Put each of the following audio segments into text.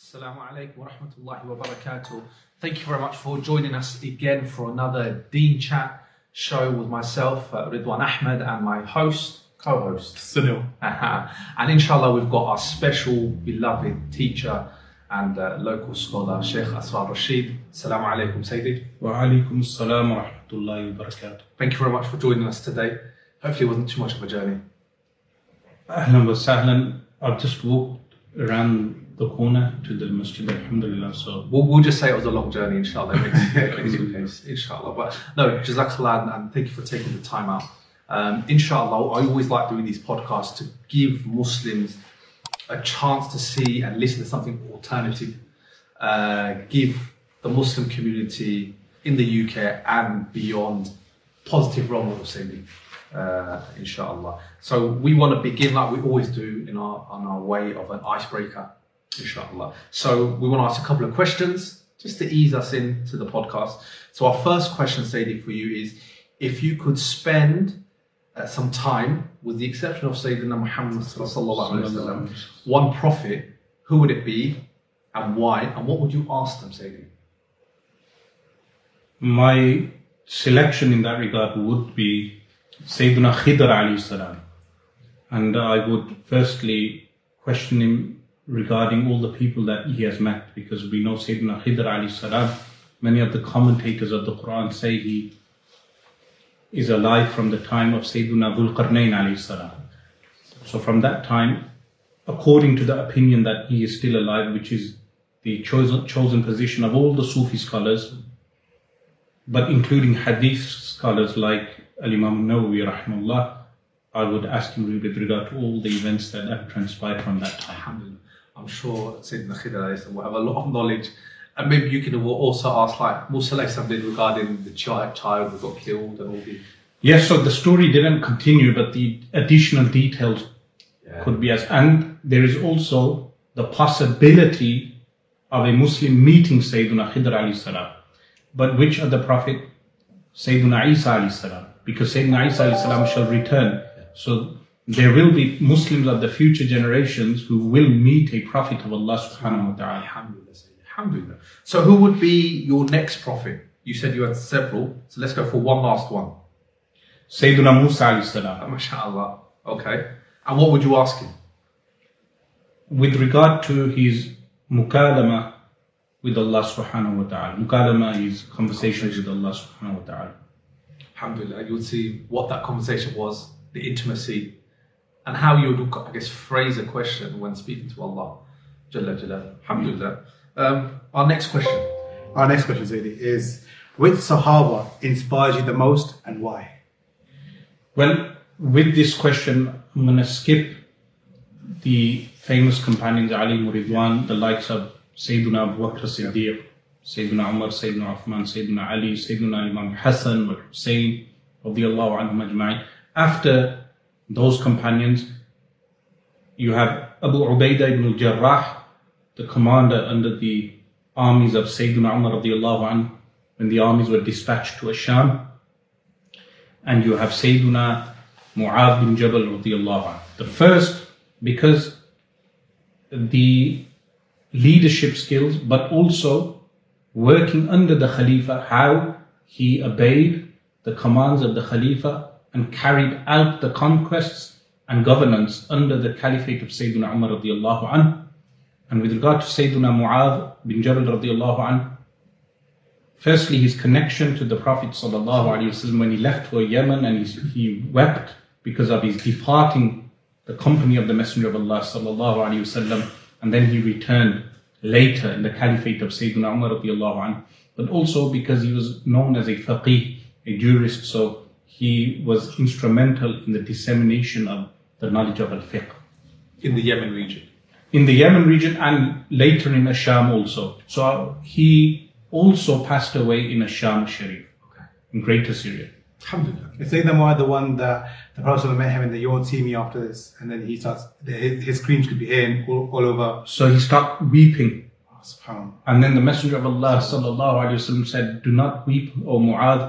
Assalamu alaikum wa rahmatullahi wa barakatuh. Thank you very much for joining us again for another Deen Chat show with myself, uh, Ridwan Ahmed, and my host, co-host, Sunil. and inshallah, we've got our special beloved teacher and uh, local scholar, Sheikh Asrar Rashid. Assalamu alaikum, Sayyidi. Wa alaikum assalam wa rahmatullahi wa barakatuh. Thank you very much for joining us today. Hopefully, it wasn't too much of a journey. Ahlan wa sahlan. I've just walked around the corner to the masjid, alhamdulillah. So, We'll, we'll just say it was a long journey, inshallah. It makes, it makes your case, inshallah. But no, Jazakallah, and- and thank you for taking the time out. Um, inshallah, I always like doing these podcasts to give Muslims a chance to see and listen to something alternative, uh, give the Muslim community in the UK and beyond positive role models, uh, inshallah. So we want to begin like we always do in our on our way of an icebreaker, inshallah. So we want to ask a couple of questions just to ease us into the podcast. So our first question, Sayyidi, for you is if you could spend uh, some time, with the exception of Sayyidina Muhammad wasallam, one prophet, who would it be and why, and what would you ask them, Sayyidi? my selection in that regard would be Sayyidina Khidr alayhi salam. And I would firstly question him regarding all the people that he has met because we know Sayyidina Khidr alayhi salam. Many of the commentators of the Quran say he is alive from the time of Sayyidina Dhul Qarnayn alayhi salam. So from that time, according to the opinion that he is still alive, which is the chosen, chosen position of all the Sufi scholars, but including hadith scholars like Al Imam Nawawi, rahimahullah, I would ask him with regard to all the events that have transpired from that time. I'm sure Sayyidina Khidr will have a lot of knowledge. And maybe you can also ask, like Musa did regarding the child, who got killed and all the. Yes, so the story didn't continue, but the additional details Yeah. could be as, and there is also the possibility of a Muslim meeting Sayyidina Khidr alayhi salam. But which of the Prophet? Sayyidina Isa alayhi salam. Because Sayyidina Isa alayhi salam shall return. So there will be Muslims of the future generations who will meet a Prophet of Allah subhanahu wa ta'ala. Alhamdulillah. Alhamdulillah. So who would be your next prophet? You said you had several, so let's go for one last one. Sayyidina Musa alayhi salam. Uh, MashaAllah. Okay. And what would you ask him? with regard to his mukalama with Allah subhanahu wa ta'ala. Mukalama is conversations with Allah subhanahu wa ta'ala. Alhamdulillah. You would see what that conversation was, the intimacy, and how you would, I guess, phrase a question when speaking to Allah. Jalla Jalla. Alhamdulillah. Um, our next question. Our next question, Sayyidi, is which Sahaba inspires you the most and why? Well, with this question, I'm going to skip the famous companions Ali Muridwan, the likes of Sayyidina Abu Bakr Siddiq, Sayyidina Umar, Sayyidina Uthman, Sayyidina Ali, Sayyidina Imam Hassan, wa Hussein, radiallahu anhum ajma'in. After those companions, you have Abu Ubaidah ibn al-Jarrah, the commander under the armies of Sayyidina Umar radiallahu anhu, when the armies were dispatched to Asham. And you have Sayyidina Mu'adh bin Jabal radiallahu anhu. The first, because the leadership skills, but also working under the Khalifa, how he obeyed the commands of the Khalifa and carried out the conquests and governance under the Caliphate of Sayyidina Umar radiallahu anhu. And with regard to Sayyidina Mu'adh bin Jabal radiallahu anhu, firstly his connection to the Prophet wasallam when he left for Yemen and he, wept because of his departing the company of the Messenger of Allah wasallam, and then he returned later in the Caliphate of Sayyidina Umar radiallahu anhu, but also because he was known as a faqih, a jurist, so he was instrumental in the dissemination of the knowledge of al-fiqh In the Yemen region. in the Yemen region and later in Asham also. So he also passed away in Asham Sharif, Okay. in Greater Syria. Alhamdulillah. Is Sayyidina Mu'adh the one that the Prophet met him and that you won't see me after this? And then he starts, his, his screams could be heard all, all over. So he started weeping. Oh, subhanAllah. And then the Messenger of Allah sallallahu alaihi wasallam said, "Do not weep, O Mu'adh,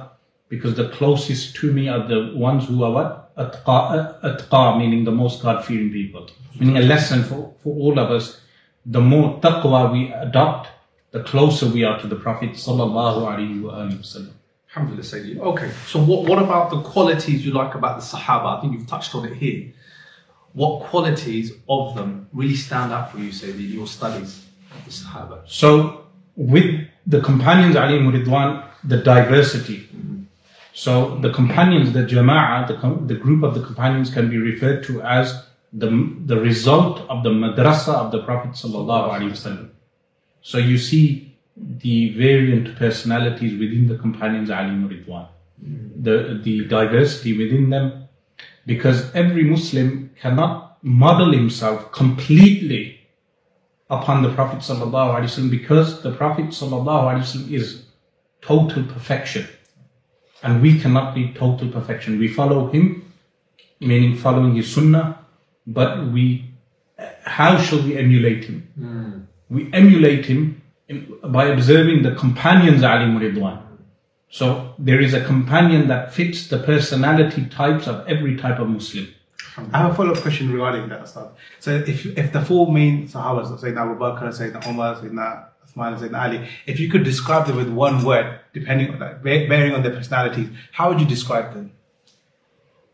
because the closest to me are the ones who are what atqa, atqa meaning the most God-fearing people." Meaning a lesson for, for all of us the more taqwa we adopt, the closer we are to the Prophet sallallahu alaihi wasallam. Alhamdulillah, Sayyidi. Okay, so what, what about the qualities you like about the Sahaba? I think you've touched on it here. What qualities of them really stand out for you, Sayyidi, in your studies of the Sahaba? So with the companions Ali Muridwan, the diversity. So the companions, the jama'ah, the, the group of the companions can be referred to as the, the result of the madrasa of the Prophet wasallam. So you see the variant personalities within the companions Ali Muridwan, the, the diversity within them, because every Muslim cannot model himself completely upon the Prophet wasallam because the Prophet is total perfection, and we cannot be total perfection. We follow him, meaning following his sunnah, but we, how shall we emulate him? Hmm. We emulate him in, by observing the companions Ali Muridwan. So there is a companion that fits the personality types of every type of Muslim. I have a follow up question regarding that stuff. So, if if the four main Sahabas, Sayyidina Abu Bakr, Sayyidina Umar, Sayyidina Uthman, Sayyidina Ali, if you could describe them with one word, depending on that, bearing on their personalities, how would you describe them?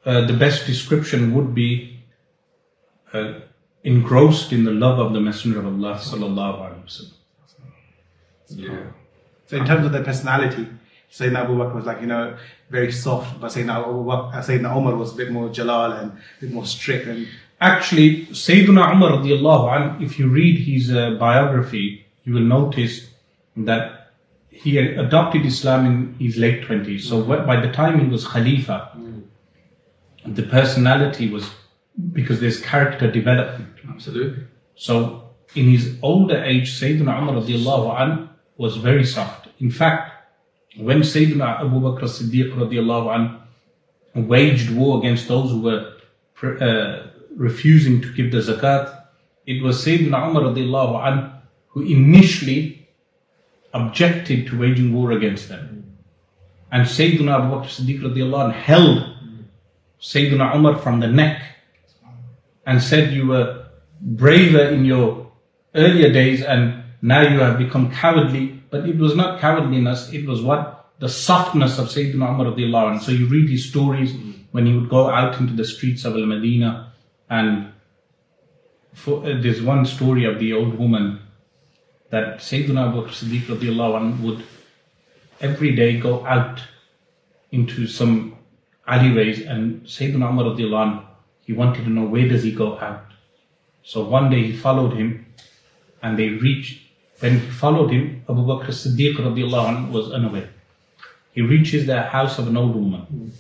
uh, the best description would be uh, engrossed in the love of the Messenger of Allah sallallahu alaihi wasallam. Yeah. So, in terms of their personality, Sayyidina Abu Bakr was like, you know, very soft, but Sayyidina, Abu Bakr, uh, Sayyidina Umar was a bit more Jalal and a bit more strict. And Actually, Sayyidina Umar radiallahu anh, if you read his uh, biography, you will notice that he had adopted Islam in his late 20s. So by the time he was Khalifa, the personality was because there's character development. Absolutely. So in his older age, Sayyidina Umar radiallahu anh was very soft. In fact, when Sayyidina Abu Bakr as-Siddiq radiallahu anh waged war against those who were uh, refusing to give the zakat, it was Sayyidina Umar radiallahu anh who initially objected to waging war against them. And Sayyidina Abu Bakr radiallahu anh held Sayyidina Umar from the neck and said you were braver in your earlier days and now you have become cowardly. But it was not cowardliness, it was what? The softness of Sayyidina Umar radiallahu anh. So you read his stories when he would go out into the streets of Al-Madinah and for, uh, there's one story of the old woman that Sayyidina Abu Bakr Siddiq would every day go out into some alleyways and Sayyidina Umar radiallahu he wanted to know where does he go out. So one day he followed him and they reached, when he followed him, Abu Bakr Siddiq radiallahu was unaware. He reaches the house of an old woman.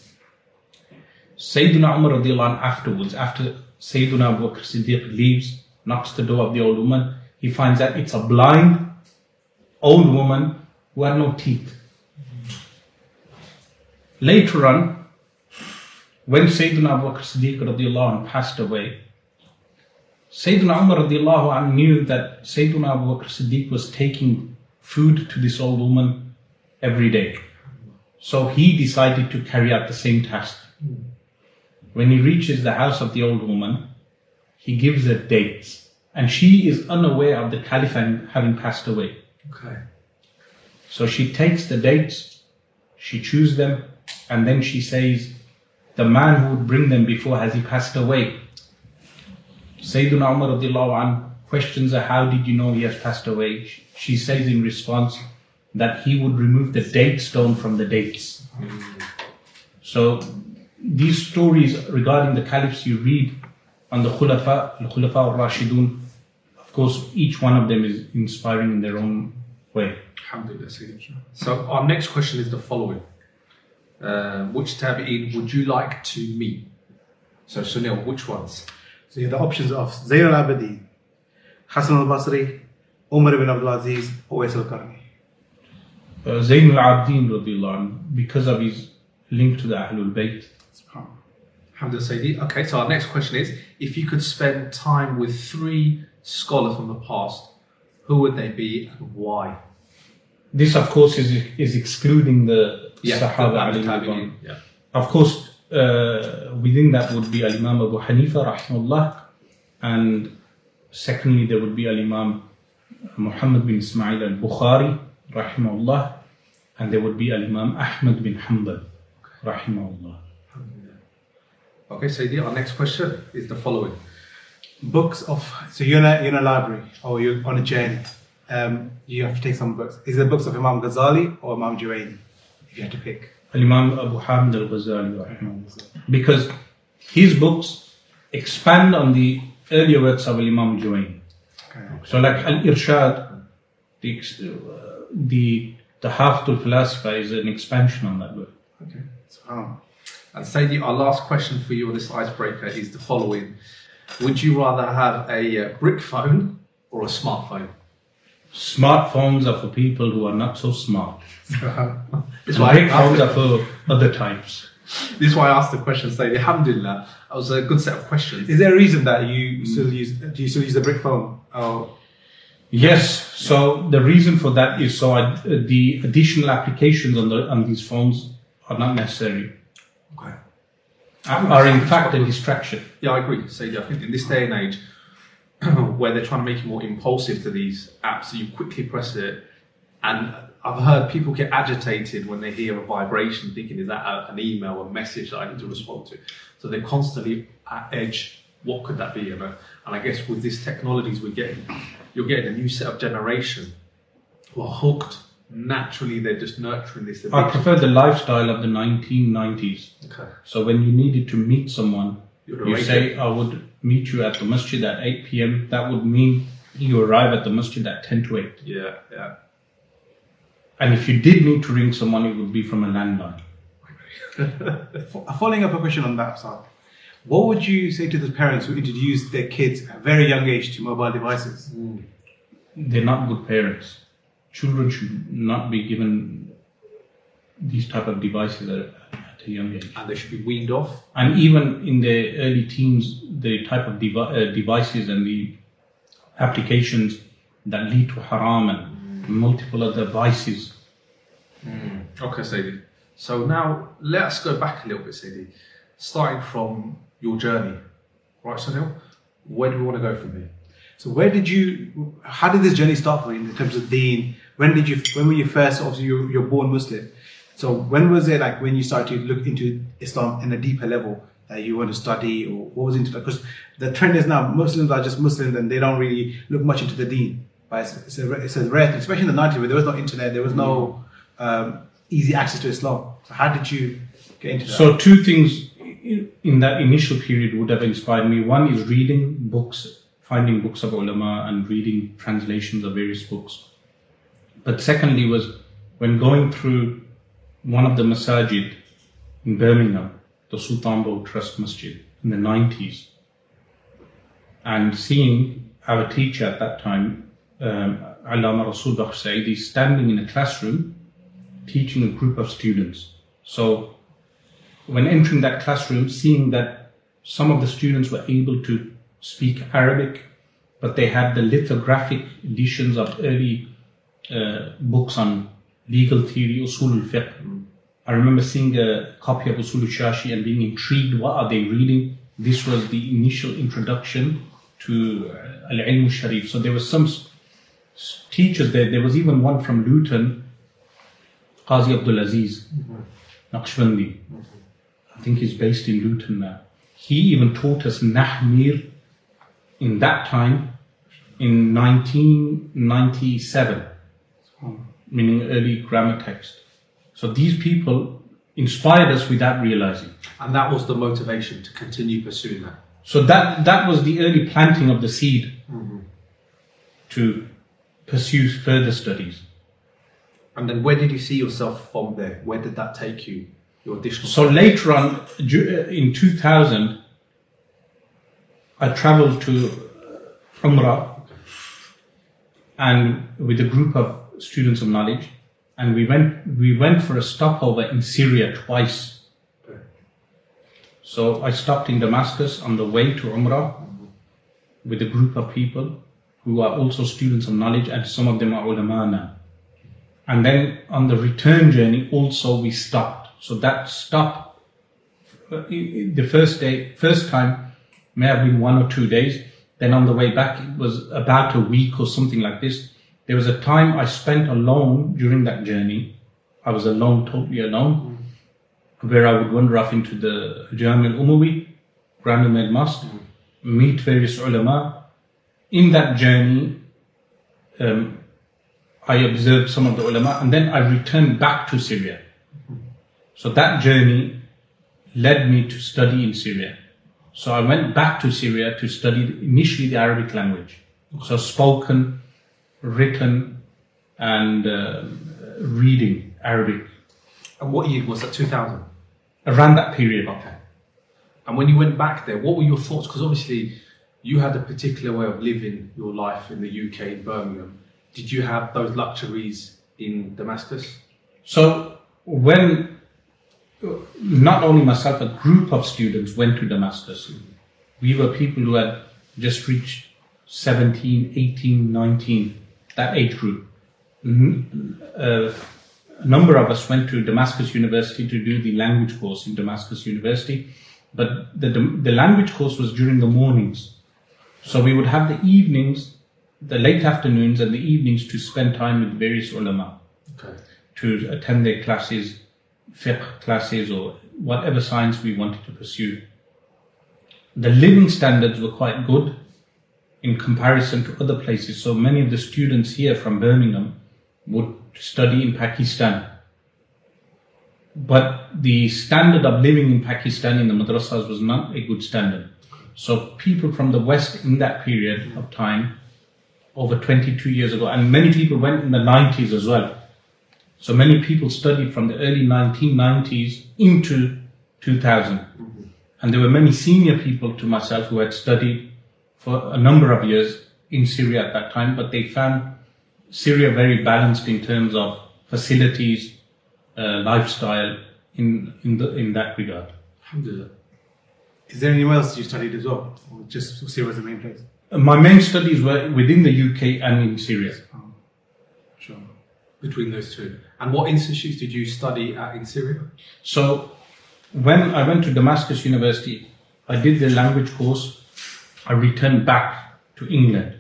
Sayyidina Umar afterwards, after Sayyidina Abu Bakr Siddiq leaves, knocks the door of the old woman, he finds that it's a blind old woman who had no teeth. Later on, when Sayyidina Abu Bakr Siddiq passed away, Sayyidina Umar radiallahu knew that Sayyidina Abu Bakr Siddiq was taking food to this old woman every day. So he decided to carry out the same task. When he reaches the house of the old woman, he gives her dates. And she is unaware of the caliph having passed away. Okay. So she takes the dates, she chews them, and then she says, The man who would bring them before, has he passed away? Sayyidina Umar anh questions her, How did you know he has passed away? She says in response that he would remove the date stone from the dates. So these stories regarding the caliphs you read on the Khulafa, the Khulafa al-Rashidun, of course, each one of them is inspiring in their own way. Alhamdulillah, So our next question is the following. Uh, which tabi'een would you like to meet? So Sunil, which ones? So you the options of Zayn al Abidin, Hassan al Basri, Umar ibn Abdul Aziz, Uwais al Qarni. uh, Zayn al-Abidin radiallahu anh, because of his link to the Ahlul Bayt. Alhamdulillah, Sayyidi. Okay, so our next question is if you could spend time with three scholars from the past, who would they be and why? This, of course, is, is excluding the Sahaba the alayhi Yeah. Of course, uh, within that would be Al Imam Abu Hanifa, rahimahullah, and secondly, there would be Al Imam Muhammad bin Ismail al Bukhari, rahimahullah, and there would be Al Imam Ahmad bin Hanbal, rahimahullah. Okay, Sayyidi, our next question is the following. Books of so you're in a, you're in a library or you're on a journey. Um, you have to take some books. Is it books of Imam Ghazali or Imam Juwayni? If you had to pick. Imam Abu Hamid al Ghazali, rahimahullah. Because his books expand on the earlier works of Imam Juwayni. Okay. So, like Al Irshad, the, uh, the, the Haftul Philosopher is an expansion on that book. Okay. So, And Sayyidi, our last question for you on this icebreaker is the following. Would you rather have a uh, brick phone or a smartphone? Smartphones are for people who are not so smart. This why big I phones are for other types. this is why I asked the question, Sayyidi. Alhamdulillah, that was a good set of questions. is there a reason that you still use? Do you still use the brick phone? Oh, Yes, so the reason for that is so I, the additional applications on, the, on these phones are not necessary, Okay. Are in fact a distraction. Yeah, I agree. Sayyidi, I think in this day and age, where they're trying to make you more impulsive to these apps, so you quickly press it, and I've heard people get agitated when they hear a vibration, thinking, is that a, an email, a message that I need to respond to? So they're constantly at edge. What could that be? You uh, know? And I guess with these technologies we're getting, you're getting a new set of generation who are hooked. Naturally, they're just nurturing this. I prefer the lifestyle of the 1990s. Okay. So when you needed to meet someone, You'd you say, it. I would meet you at the masjid at 8 p.m. That would mean you arrive at the masjid at 10 to 8. Yeah, yeah. And if you did need to ring someone, it would be from a landline. fo- following up a question on that, sir. What would you say to the parents who introduce their kids at a very young age to mobile devices? Mm. They're not good parents. Children should not be given these type of devices at, at a young age. And they should be weaned off. And even in the early teens, the type of devi- uh, devices and the applications that lead to haram and multiple other vices. Okay, Sayyidi. So now let us go back a little bit, Sayyidi. Starting from your journey, right, Sunil? Where do we want to go from here? So where did you? How did this journey start for you in terms of Deen? When did you? When were you first? Obviously, you, you're born Muslim. So when was it like when you started to look into Islam in a deeper level that you want to study, or what was into that? Because the trend is now Muslims are just Muslims and they don't really look much into the Deen. But it's, it's, a, it's a rare thing, especially in the 90s where there was no internet, there was no um, easy access to Islam. So how did you get into that? So, two things in- in that initial period would have inspired me. One is reading books, finding books of ulama, and reading translations of various books. But secondly, was when going through one of the masajid in Birmingham, the Sultan Bahu Trust Masjid, in the 90s, and seeing our teacher at that time, um, Allama Rasul Saidi, standing in a classroom teaching a group of students. So, when entering that classroom, seeing that some of the students were able to speak Arabic, but they had the lithographic editions of early uh, books on legal theory, usul al-fiqh. I remember seeing a copy of usul al-shashi and being intrigued. What are they reading? This was the initial introduction to uh, al-ilm al-sharif. So there were some teachers there. There was even one from Luton, Qazi Abdul Aziz, Naqshbandi. I think he's based in Luton now. He even taught us Nahw Mir in that time in 1997, meaning early grammar text. So these people inspired us without realizing. And that was the motivation to continue pursuing that. So that that was the early planting of the seed to pursue further studies. And then where did you see yourself from there? Where did that take you? Your additional. So later on, uh, in 2000, I traveled to uh, Umrah and with a group of students of knowledge, and we went we went for a stopover in Syria twice. So I stopped in Damascus on the way to Umrah with a group of people who are also students of knowledge, and some of them are ulama now. And then on the return journey, also we stopped. So that stop, uh, the first day, first time may have been one or two days. Then on the way back, it was about a week or something like this. There was a time I spent alone during that journey. I was alone, totally alone, mm. where I would wander off into the Jami al-Umawi, Grand Mosque, mm. meet various ulama. In that journey, um, I observed some of the ulama, and then I returned back to Syria. Mm. So that journey led me to study in Syria. So I went back to Syria to study initially the Arabic language. So spoken, written, and uh, reading Arabic And what year was that? 2000. around that period. Okay. And when you went back there, what were your thoughts? Because obviously, you had a particular way of living your life in the UK, in Birmingham. Did you have those luxuries in Damascus? So when not only myself, a group of students went to Damascus. We were people who had just reached 17, 18, 19, that age group. N- uh, a number of us went to Damascus University to do the language course in Damascus University, but the, the language course was during the mornings. So we would have the evenings, the late afternoons and the evenings to spend time with various ulama Okay. to attend their classes, fiqh classes, or whatever science we wanted to pursue. The living standards were quite good in comparison to other places. So many of the students here from Birmingham would study in Pakistan. But the standard of living in Pakistan in the madrasas was not a good standard. So people from the West in that period of time, over 22 years ago, and many people went in the 90s as well. So many people studied from the early 1990s into 2000. And there were many senior people to myself who had studied for a number of years in Syria at that time, but they found Syria very balanced in terms of facilities, uh, lifestyle in, in, the, in that regard. Alhamdulillah. Is there anywhere else you studied as well? Or just Syria was the main place? Uh, My main studies were within the UK and in Syria. Oh, sure. Between those two. And what institutes did you study at in Syria? So when I went to Damascus University, I did the language course. I returned back to England.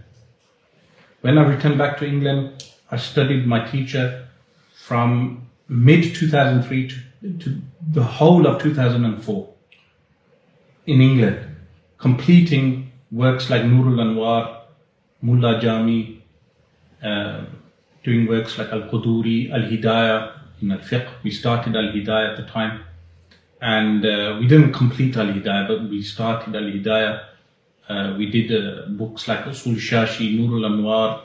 When I returned back to England, I studied my teacher from mid 2003 to, to the whole of 2004 in England, completing works like Nurul Anwar, Mullah Jami, uh, doing works like Al Quduri, Al Hidayah, in Al Fiqh. We started Al Hidayah at the time, and uh, we didn't complete Al Hidayah, but we started Al Hidayah. Uh, we did uh, books like Usul Shashi, Nurul Anwar.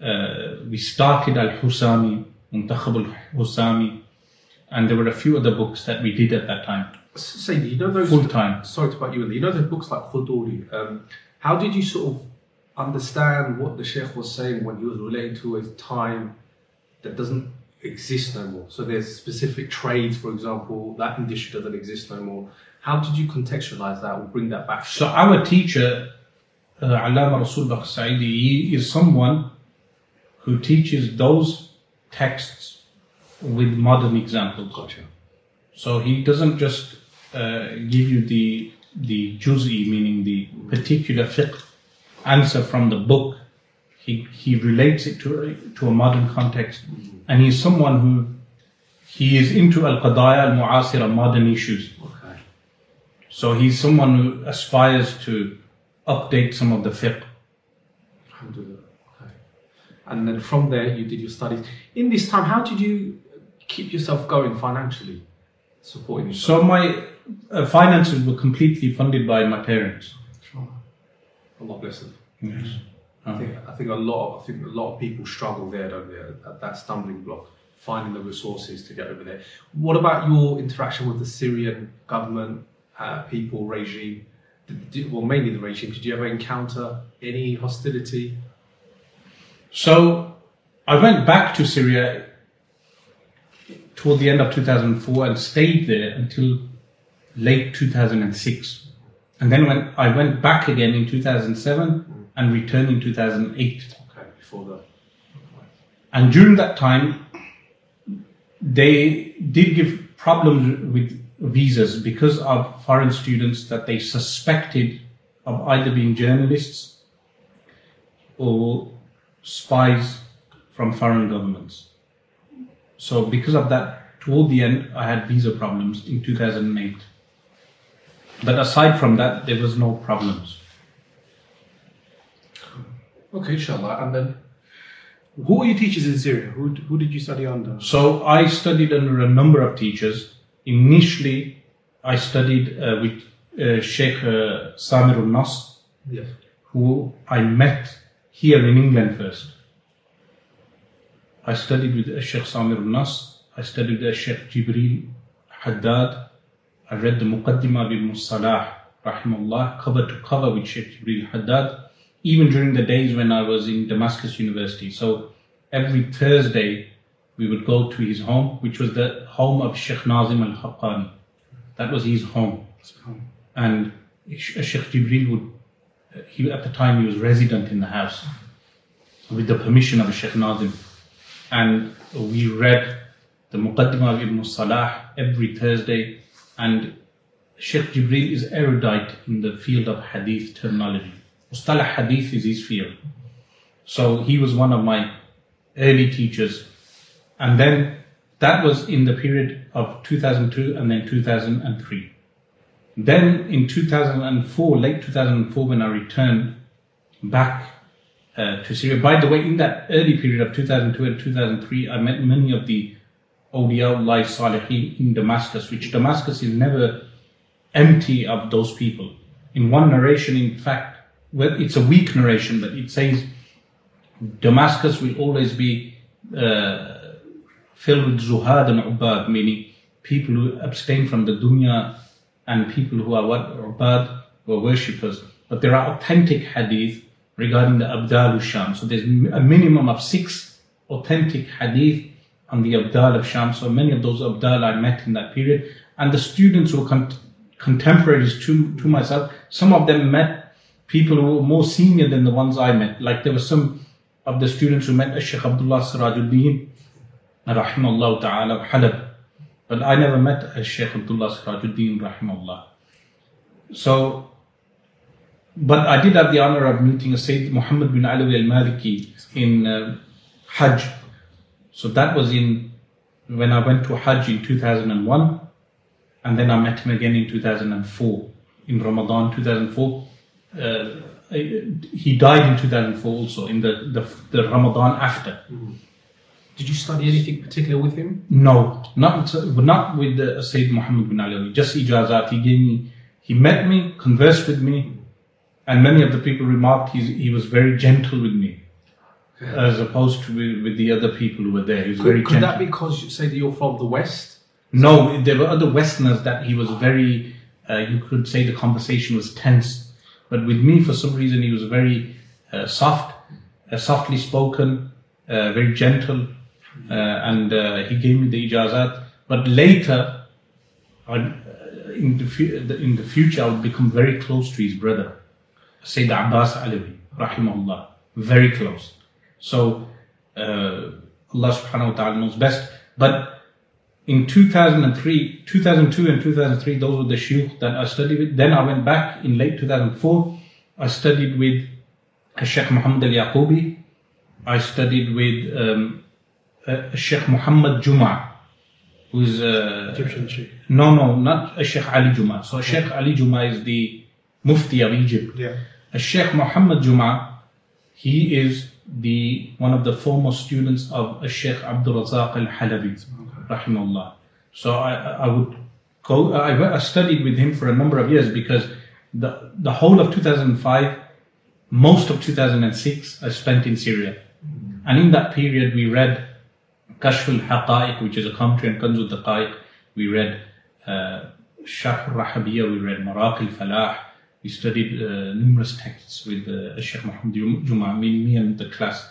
Uh, we started Al Husami, Muntakhab Al Husami, and there were a few other books that we did at that time, Sayyidi, you know those full time. sorry to butt you in there. You know those books like Quduri. Um, how did you sort of understand what the Sheikh was saying when he was relating to a time that doesn't exist no more? So there's specific trades, for example, that industry doesn't exist no more. How did you contextualize that or bring that back? So our teacher, uh, Allama Rasul Saidi, he is someone who teaches those texts with modern examples. Gotcha. So he doesn't just uh, give you the the juz'i, meaning the particular fiqh answer from the book. He he relates it to a, to a modern context, and he's someone who he is into al qadaya al mu'asira, modern issues. So he's someone who aspires to update some of the fiqh. Alhamdulillah. Okay. And then from there, you did your studies. In this time, how did you keep yourself going financially, supporting yourself? So my uh, finances were completely funded by my parents. Allah bless them. Yes. I think I think a lot of I think a lot of people struggle there, don't they? At that stumbling block, finding the resources to get over there. What about your interaction with the Syrian government, uh, people, regime? Did, well, mainly the regime. Did you ever encounter any hostility? So I went back to Syria toward the end of 2004 and stayed there until late 2006. And then when I went back again in 2007 and returned in 2008. Okay, before the And during that time, they did give problems with visas because of foreign students that they suspected of either being journalists or spies from foreign governments. So because of that, toward the end, I had visa problems in 2008. But aside from that, there was no problems. Okay, inshallah. And then, Who are your teachers in Syria? Who, who did you study under? So I studied under a number of teachers. Initially, I studied uh, with uh, Sheikh uh, Samir al-Nas, yes. who I met here in England first. I studied with uh, Sheikh Samir al-Nas. I studied with uh, Sheikh Jibril Haddad. I read the Muqaddimah bin Musalah, rahimahullah, cover to cover with Sheikh Jibril Haddad, even during the days when I was in Damascus University. So every Thursday, we would go to his home, which was the home of Sheikh Nazim al-Haqqani. That was his home. And Sh- uh, Sheikh Jibril would, uh, he, at the time he was resident in the house with the permission of Sheikh Nazim. And we read the Muqaddimah of Ibn Salah every Thursday. And Sheikh Jibril is erudite in the field of hadith terminology. Mustalah hadith is his field. So he was one of my early teachers. And then that was in the period of 2002 and then 2003. Then in 2004, late 2004, when I returned back uh, to Syria, by the way, in that early period of 2002 and 2003, I met many of the Awliya Allah Salihin in Damascus, which Damascus is never empty of those people. In one narration, in fact, well, it's a weak narration, but it says Damascus will always be uh, filled with zuhad and ubad, meaning people who abstain from the dunya and people who are what ubad, who are worshippers. But there are authentic hadith regarding the Abdal Sham. So there's a minimum of six authentic hadith on the Abdal of Sham. So many of those Abdal I met in that period. And the students who were con- contemporaries to, to myself, some of them met people who were more senior than the ones I met. Like there were some of the students who met Sheikh Abdullah Sirajuddin, rahimahullah ta'ala, of Halab. But I never met a Sheikh Abdullah Sirajuddin, rahimahullah. So, but I did have the honor of meeting a Sayyid Muhammad bin Alawi al-Maliki in uh, Hajj. So that was in, when I went to Hajj in 2001, and then I met him again in 2004, in Ramadan 2004. Uh, he died in 2004 also, in the, the, the Ramadan after. Did you study anything particular with him? No, not not with the Sayyid Muhammad bin Ali. Just ijazat. He gave me, he met me, conversed with me, and many of the people remarked he, he was very gentle with me, as opposed to with, with the other people who were there. He was very Could, could gentle. that be because you say that you're from the West? No, there were other Westerners that he was very, uh, you could say the conversation was tense. But with me, for some reason, he was very uh, soft, uh, softly spoken, uh, very gentle, uh, and uh, he gave me the ijazat. But later, uh, in, the, fu- in the future, I would become very close to his brother, Sayyid Abbas Alawi, rahimahullah, very close. So, uh, Allah subhanahu wa ta'ala knows best. But in 2003, 2002 and 2003, those were the shuyukh that I studied with. Then I went back in late 2004. I studied with Sheikh Muhammad al Yaqubi. I studied with um, uh, Sheikh Muhammad Juma, who is uh, Egyptian chief. no, no, not Sheikh Ali Juma. So Sheikh Ali Juma is the Mufti of Egypt. Yeah. Sheikh Muhammad Juma, he is the one of the foremost students of Sheikh Abdul Razak al Halabi, rahimahullah. So I, I would go. I, I studied with him for a number of years because the the whole of 2005, most of 2006, I spent in Syria, and in that period we read Kashf al Haqaiq, which is a commentary on Kanz al Daqaiq. We read uh, Rahabiyya, we read Maraq al Falah. We studied uh, numerous texts with uh, Sheikh Muhammad Juma, me, me and the class.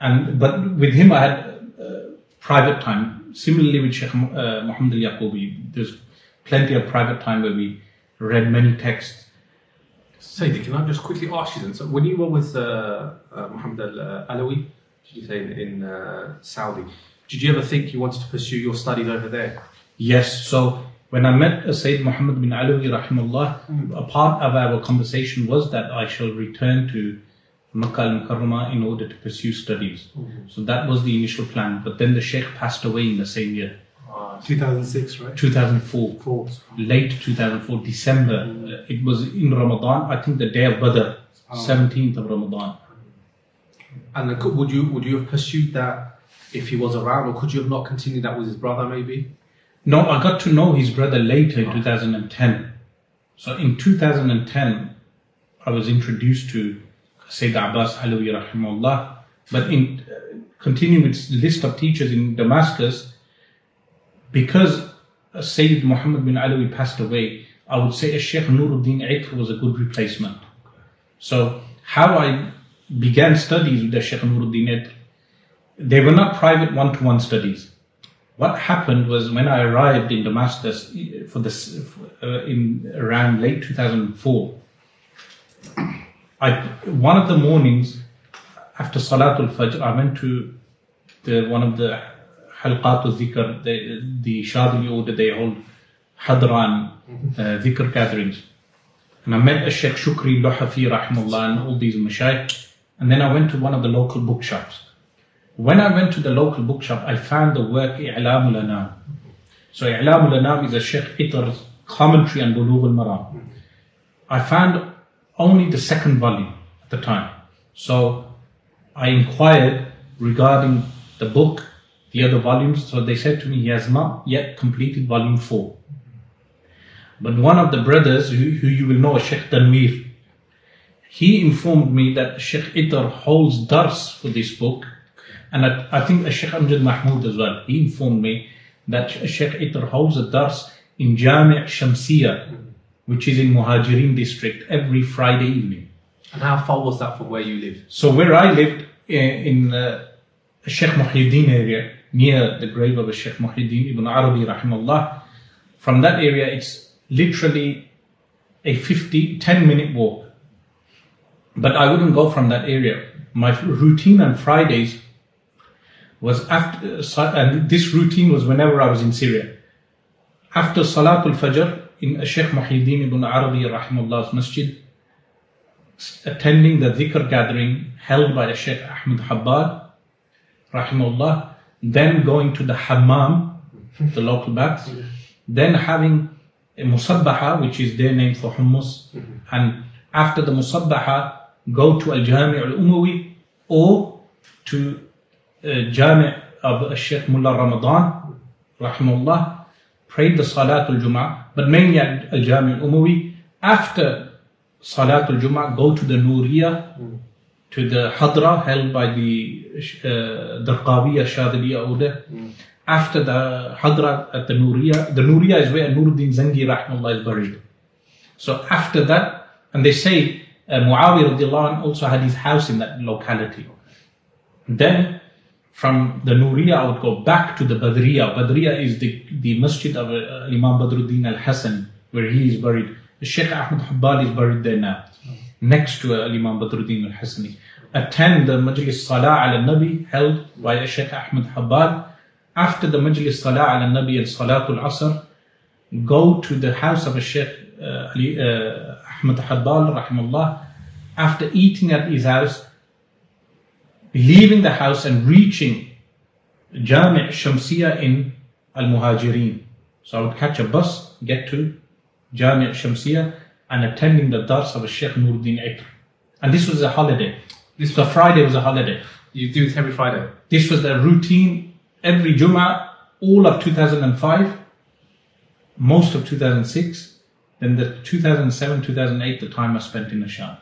And but with him, I had uh, private time. Similarly with Sheikh uh, Muhammad al Yaqubi, there's plenty of private time where we read many texts. Sayyidi, can I just quickly ask you then? So, when you were with uh, uh, Muhammad Al Alawi, you say in, in uh, Saudi, did you ever think you wanted to pursue your studies over there? Yes, so when I met uh, Sayyid Muhammad bin Alawi, rahimahullah, a part of our conversation was that I shall return to Makkah al Mukarramah in order to pursue studies. So that was the initial plan. But then the Sheikh passed away in the same year, 2006, right? 2004. Four. late 2004, December. Uh, it was in Ramadan, I think the day of Badr, 17th of Ramadan. And then could- would you would you have pursued that if he was around, or could you have not continued that with his brother maybe? No, I got to know his brother later in 2010. So in 2010, I was introduced to Sayyid Abbas Alawi rahimahullah. But in uh, continuing with the list of teachers in Damascus, because Sayyid Muhammad bin Alawi passed away, I would say Sheikh Nuruddin Itr was a good replacement. So how I began studies with the Sheikh Nuruddin Itr, they were not private one-to-one studies. What happened was when I arrived in Damascus eh, for this uh, in around late 2004, I one of the mornings after Salatul Fajr, I went to the one of the halqat al dhikr, the, the Shadili order, they hold hadran uh, dhikr gatherings. And I met a Sheikh Shukri Luhafi rahimullah and all these mashayikh. And then I went to one of the local bookshops. When I went to the local bookshop, I found the work I'lam al-Anam. So I'lam al-Anam is a Sheikh Itr's commentary on Bulugh al-Maram. I found only the second volume at the time. So I inquired regarding the book, the other volumes. So they said to me, he has not yet completed volume four. But one of the brothers, who, who you will know, Sheikh Tanweer, he informed me that Sheikh Itr holds dars for this book. And I, I think Sheikh Amjad Mahmoud as well. He informed me that Sheikh Itr holds a dars in Jami' Shamsiya, which is in Muhajirin district, every Friday evening. And how far was that from where you live? So where I lived in, in uh, Sheikh Muhyiddin area, near the grave of Sheikh Muhyiddin ibn Arabi rahimahullah, from that area it's literally a 50, 10 minute walk. But I wouldn't go from that area. My routine on Fridays was after, uh, and this routine was whenever I was in Syria. After Salatul Fajr in uh, Sheikh Muhyiddin ibn Arabi rahimahullah's masjid, attending the dhikr gathering held by the Sheikh Ahmed Habbal, rahimahullah, then going to the hammam, the local baths, then having a musabbaha, which is their name for hummus, and after the musabbaha, go to Al Jami' Al Umawi or to uh, Jami' of Sheikh Mullah Ramadan, rahimullah, pray the Salatul Jum'ah, but mainly at Al Jami' Al Umawi. After Salatul Jum'ah, go to the Nuriya, to the Hadra held by the uh, Darqawiya Shadiliya order. After the Hadra at the Nuriya, the Nuriya is where Nuruddin Zangi rahimullah is buried. So after that, and they say uh, Muawiyah also had his house in that locality. Then from the Nuriya, I would go back to the Badriya. Badriya is the, the masjid of uh, Imam Badruddin al Hassan, where he is buried. Sheikh Ahmed Habbal is buried there now, next to uh, Imam Badruddin al Hassani. Attend the Majlis Salah al Nabi held by Sheikh Ahmed Habbal. After the Majlis Salah al Nabi and Salatul Asr, go to the house of Sheikh uh, Ali, uh, Ahmed Habbal, rahimahullah. After eating at his house, leaving the house and reaching Jami' Shamsiya in Al Muhajirin. So I would catch a bus, get to Jami' Shamsiya, and attending the dars of Sheikh Nuruddin Itr. And this was a holiday. This was a Friday was a holiday. You do it every Friday. This was the routine every Jummah, all of 2005, most of 2006, then the 2007, 2008, the time I spent in the Sham.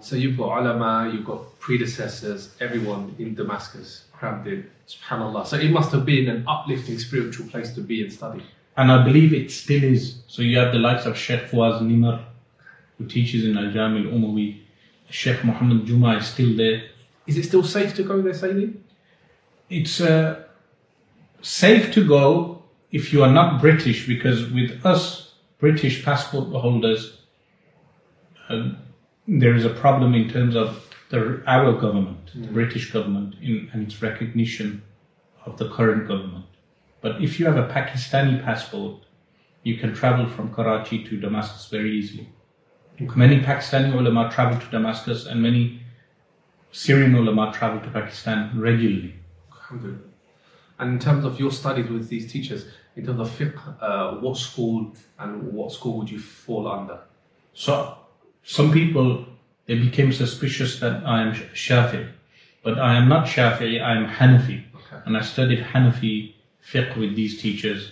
So you've got ulama, you've got predecessors, everyone in Damascus crammed in. Subhanallah. So it must have been an uplifting spiritual place to be and study. And I believe it still is. So you have the likes of Sheikh Fawaz Nimr, who teaches in Al Jami' al Umawi. Sheikh Muhammad Juma is still there. Is it still safe to go there, Sayyidi? It's uh, safe to go if you are not British, because with us British passport holders, um, there is a problem in terms of the, our government, the British government, in, and its recognition of the current government. But if you have a Pakistani passport, you can travel from Karachi to Damascus very easily. Many Pakistani ulama travel to Damascus, and many Syrian ulama travel to Pakistan regularly. And in terms of your studies with these teachers, in terms of fiqh, uh, what school and what school would you fall under? So some people they became suspicious that I am Shafi'i, but I am not Shafi'i. I am Hanafi, Okay. and I studied Hanafi fiqh with these teachers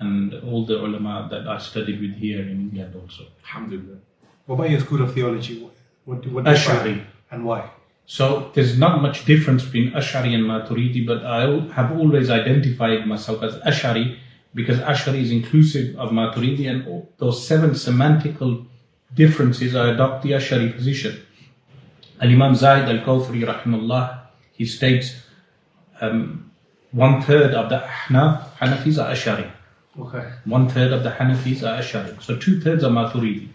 and all the ulama that I studied with here in England also. Alhamdulillah. What about your school of theology? What, what, what Ash'ari. And why? So there's not much difference between Ash'ari and Maturidi, but I have always identified myself as Ash'ari because Ash'ari is inclusive of Maturidi and all those seven semantical differences, I adopt the Ash'ari position. Al-Imam Zahid al-Kawthari, rahimahullah, he states um, one third of the Ahnaf, Hanafis are Ash'ari. Okay. One third of the Hanafis are Ash'ari. So two thirds are Maturidi.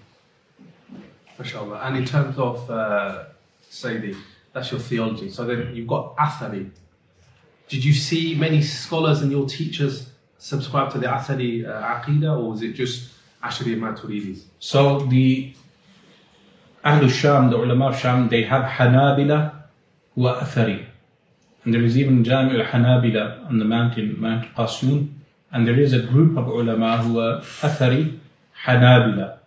MashaAllah. And in terms of, uh, say, the, that's your theology. So then you've got Athari. Did you see many scholars and your teachers subscribe to the Athari uh, Aqidah, or was it just Ashari Maturidis? So the Ahlul Sham, the ulama of Sham, they have Hanabila who are Athari. And there is even Jami al Hanabila on the mountain, Mount Qasiyun. And there is a group of ulama who are Athari, Hanabila.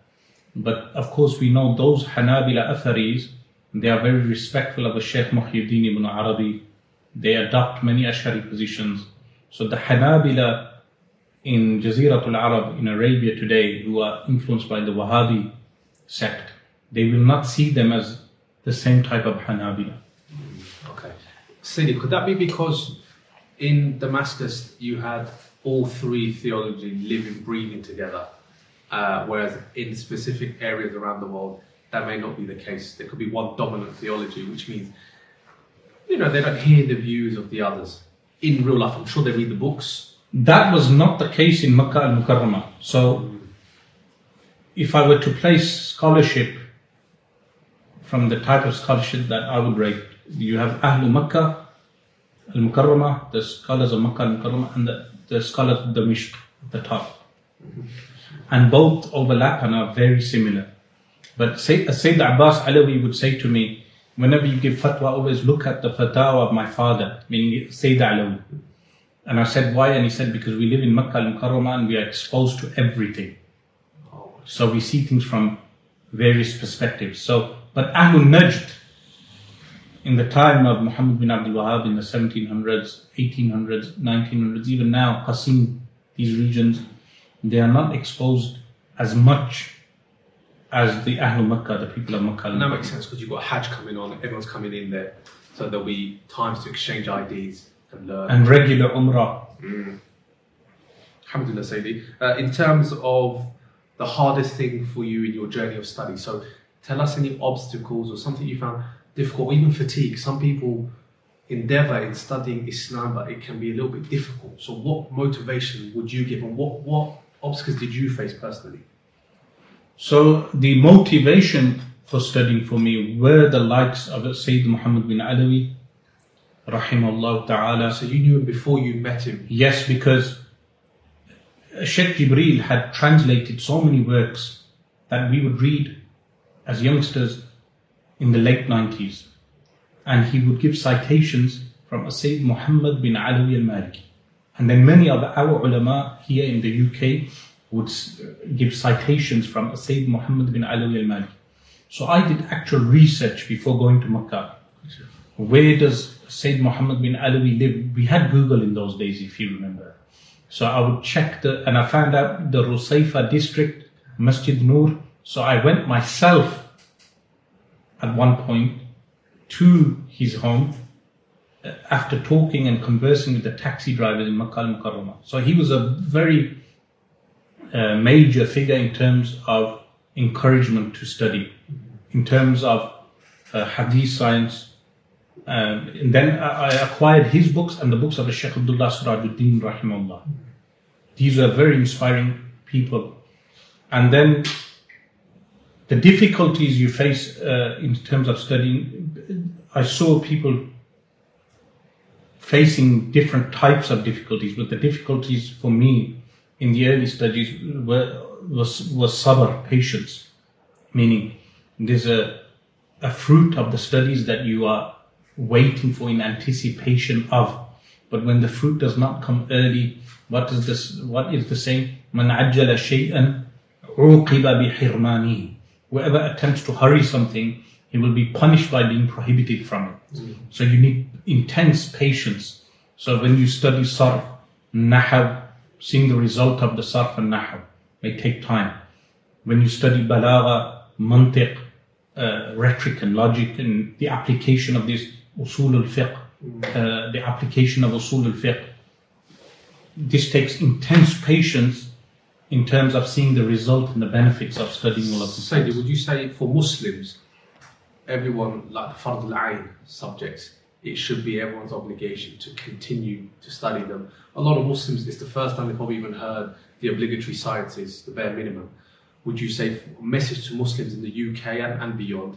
But of course, we know those Hanabila Atharis, they are very respectful of the Shaykh Muhyiddin ibn Arabi. They adopt many Ashari positions. So the Hanabila in Jaziratul Arab in Arabia today, who are influenced by the Wahhabi sect, they will not see them as the same type of Hanabila. Okay. Sidi, could that be because in Damascus you had all three theology living, breathing together, uh, whereas in specific areas around the world that may not be the case. There could be one dominant theology, which means you know they don't hear the views of the others in real life. I'm sure they read the books. That was not the case in Makkah al Mukarramah. So, if I were to place scholarship from the type of scholarship that I would rate, you have Ahlul Makkah al Mukarramah, the scholars of Makkah al Mukarramah, and the, the scholars of Damishq at the top. And both overlap and are very similar. But Say- uh, Sayyid Abbas Alawi would say to me, whenever you give fatwa, always look at the fatwa of my father, meaning Sayyid Alawi. And I said, why? And he said, because we live in Makkah al Mukarramah and we are exposed to everything. So we see things from various perspectives. So, but Ahlul Najd, in the time of Muhammad bin Abdul Wahhab in the 1700s, 1800s, 1900s, even now, Qasim, these regions, they are not exposed as much as the Ahlul Makkah, the people of Makkah. and that makes sense because you've got Hajj coming on. Everyone's coming in there, so there'll be times to exchange IDs and regular Umrah. Alhamdulillah, Sayyidi. Uh, in terms of the hardest thing for you in your journey of study, so tell us any obstacles or something you found difficult, or even fatigue. Some people endeavor in studying Islam, but it can be a little bit difficult. So, what motivation would you give, and what, what obstacles did you face personally? So the motivation for studying for me were the likes of Sayyid Muhammad bin Alawi, rahimahullah ta'ala. So, you knew him before you met him. Yes, because Sheikh Jibreel had translated so many works that we would read as youngsters in the late 90s. And he would give citations from Sayyid Muhammad bin Alawi al-Maliki. And then many of our ulama here in the UK would give citations from Sayyid Muhammad bin Alawi al-Maliki. So I did actual research before going to Makkah. Where does Sayyid Muhammad bin Alawi live? We had Google in those days, if you remember. So I would check the, and I found out the Rusaifa district, Masjid Noor. So I went myself at one point to his home uh, after talking and conversing with the taxi drivers in Makkah al Mukarramah. So he was a very uh, major figure in terms of encouragement to study, in terms of uh, hadith science. Um, and then I acquired his books and the books of the Sheikh Abdullah Sirajuddin rahimahullah. These were very inspiring people. And then the difficulties you face uh, in terms of studying, I saw people facing different types of difficulties, but the difficulties for me in the early studies were was was sabr, patience, meaning there's a a fruit of the studies that you are waiting for in anticipation of. But when the fruit does not come early, what is this? What is the saying? Man ajjala shay'an uqiba bihirmani. Whoever attempts to hurry something, he will be punished by being prohibited from it. Mm. So you need intense patience. So when you study sarf, nahw, seeing the result of the sarf and nahw may take time. When you study balagha, mantiq, uh, rhetoric and logic and the application of this usul al-fiqh, uh, the application of usul al-fiqh, this takes intense patience in terms of seeing the result and the benefits of studying all of this. Sayyidi, would you say for Muslims, everyone, like the Fard al-Ain subjects, it should be everyone's obligation to continue to study them? A lot of Muslims, it's the first time they've probably even heard the obligatory sciences, the bare minimum. Would you say a message to Muslims in the UK and, and beyond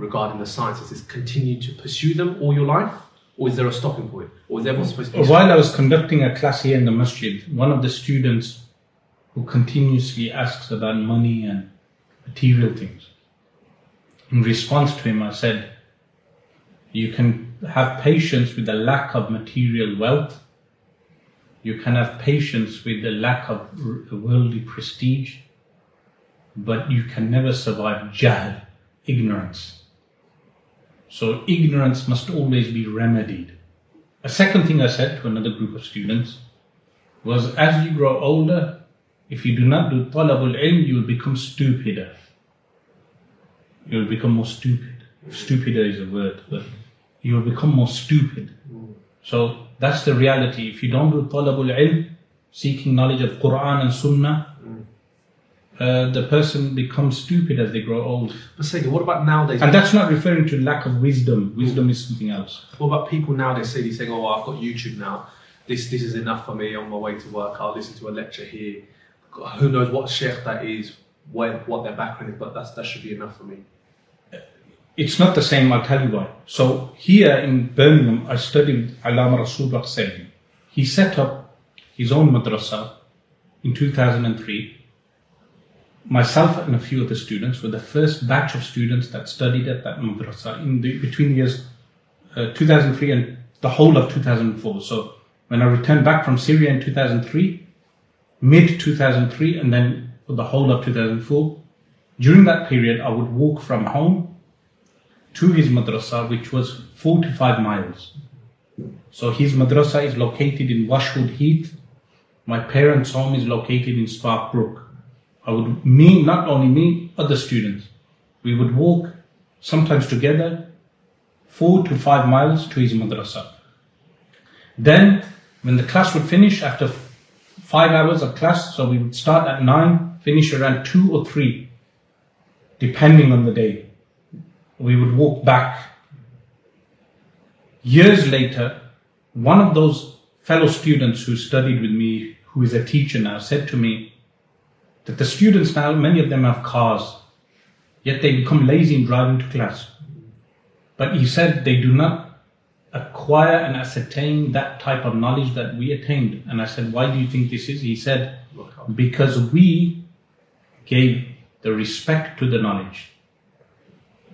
regarding the sciences is continue to pursue them all your life? Or is there a stopping point? Or is everyone supposed to be While I was conducting a class here in the masjid, one of the students who continuously asks about money and material things, in response to him, I said, You can have patience with the lack of material wealth, you can have patience with the lack of worldly prestige, but you can never survive jahl, ignorance. So ignorance must always be remedied. A second thing I said to another group of students was as you grow older, if you do not do talabul ilm, you will become stupider. You will become more stupid. Stupider is a word, but you will become more stupid. So that's the reality. If you don't do talabul ilm, seeking knowledge of Quran and Sunnah, uh, the person becomes stupid as they grow old. But Sayyidi, what about nowadays? And that's not referring to lack of wisdom. Wisdom is something else. What about people nowadays say, saying, "Oh, I've got YouTube now. This this is enough for me on my way to work. I'll listen to a lecture here. Who knows what sheikh that is, where, what their background is, but that's that should be enough for me." It's not the same, I'll tell you why. So here in Birmingham, I studied Alama Rasulullah Sayyidi. He set up his own madrasa in 2003. Myself and a few other students were the first batch of students that studied at that madrasa in the, between the years uh, 2003 and the whole of 2004. So when I returned back from Syria in 2003, mid 2003, and then for the whole of 2004, during that period, I would walk from home to his madrasa, which was 45 miles. So his madrasa is located in Washwood Heath. My parents' home is located in Sparkbrook. I would, me, not only me, other students, we would walk sometimes together four to five miles to his madrasa. Then, when the class would finish after five hours of class, so we would start at nine, finish around two or three, depending on the day we would walk back. Years later, one of those fellow students who studied with me, who is a teacher now, said to me that the students now, many of them have cars, yet they become lazy in driving to class. But he said they do not acquire and ascertain that type of knowledge that we attained. And I said, Why do you think this is? He said, Because we gave the respect to the knowledge.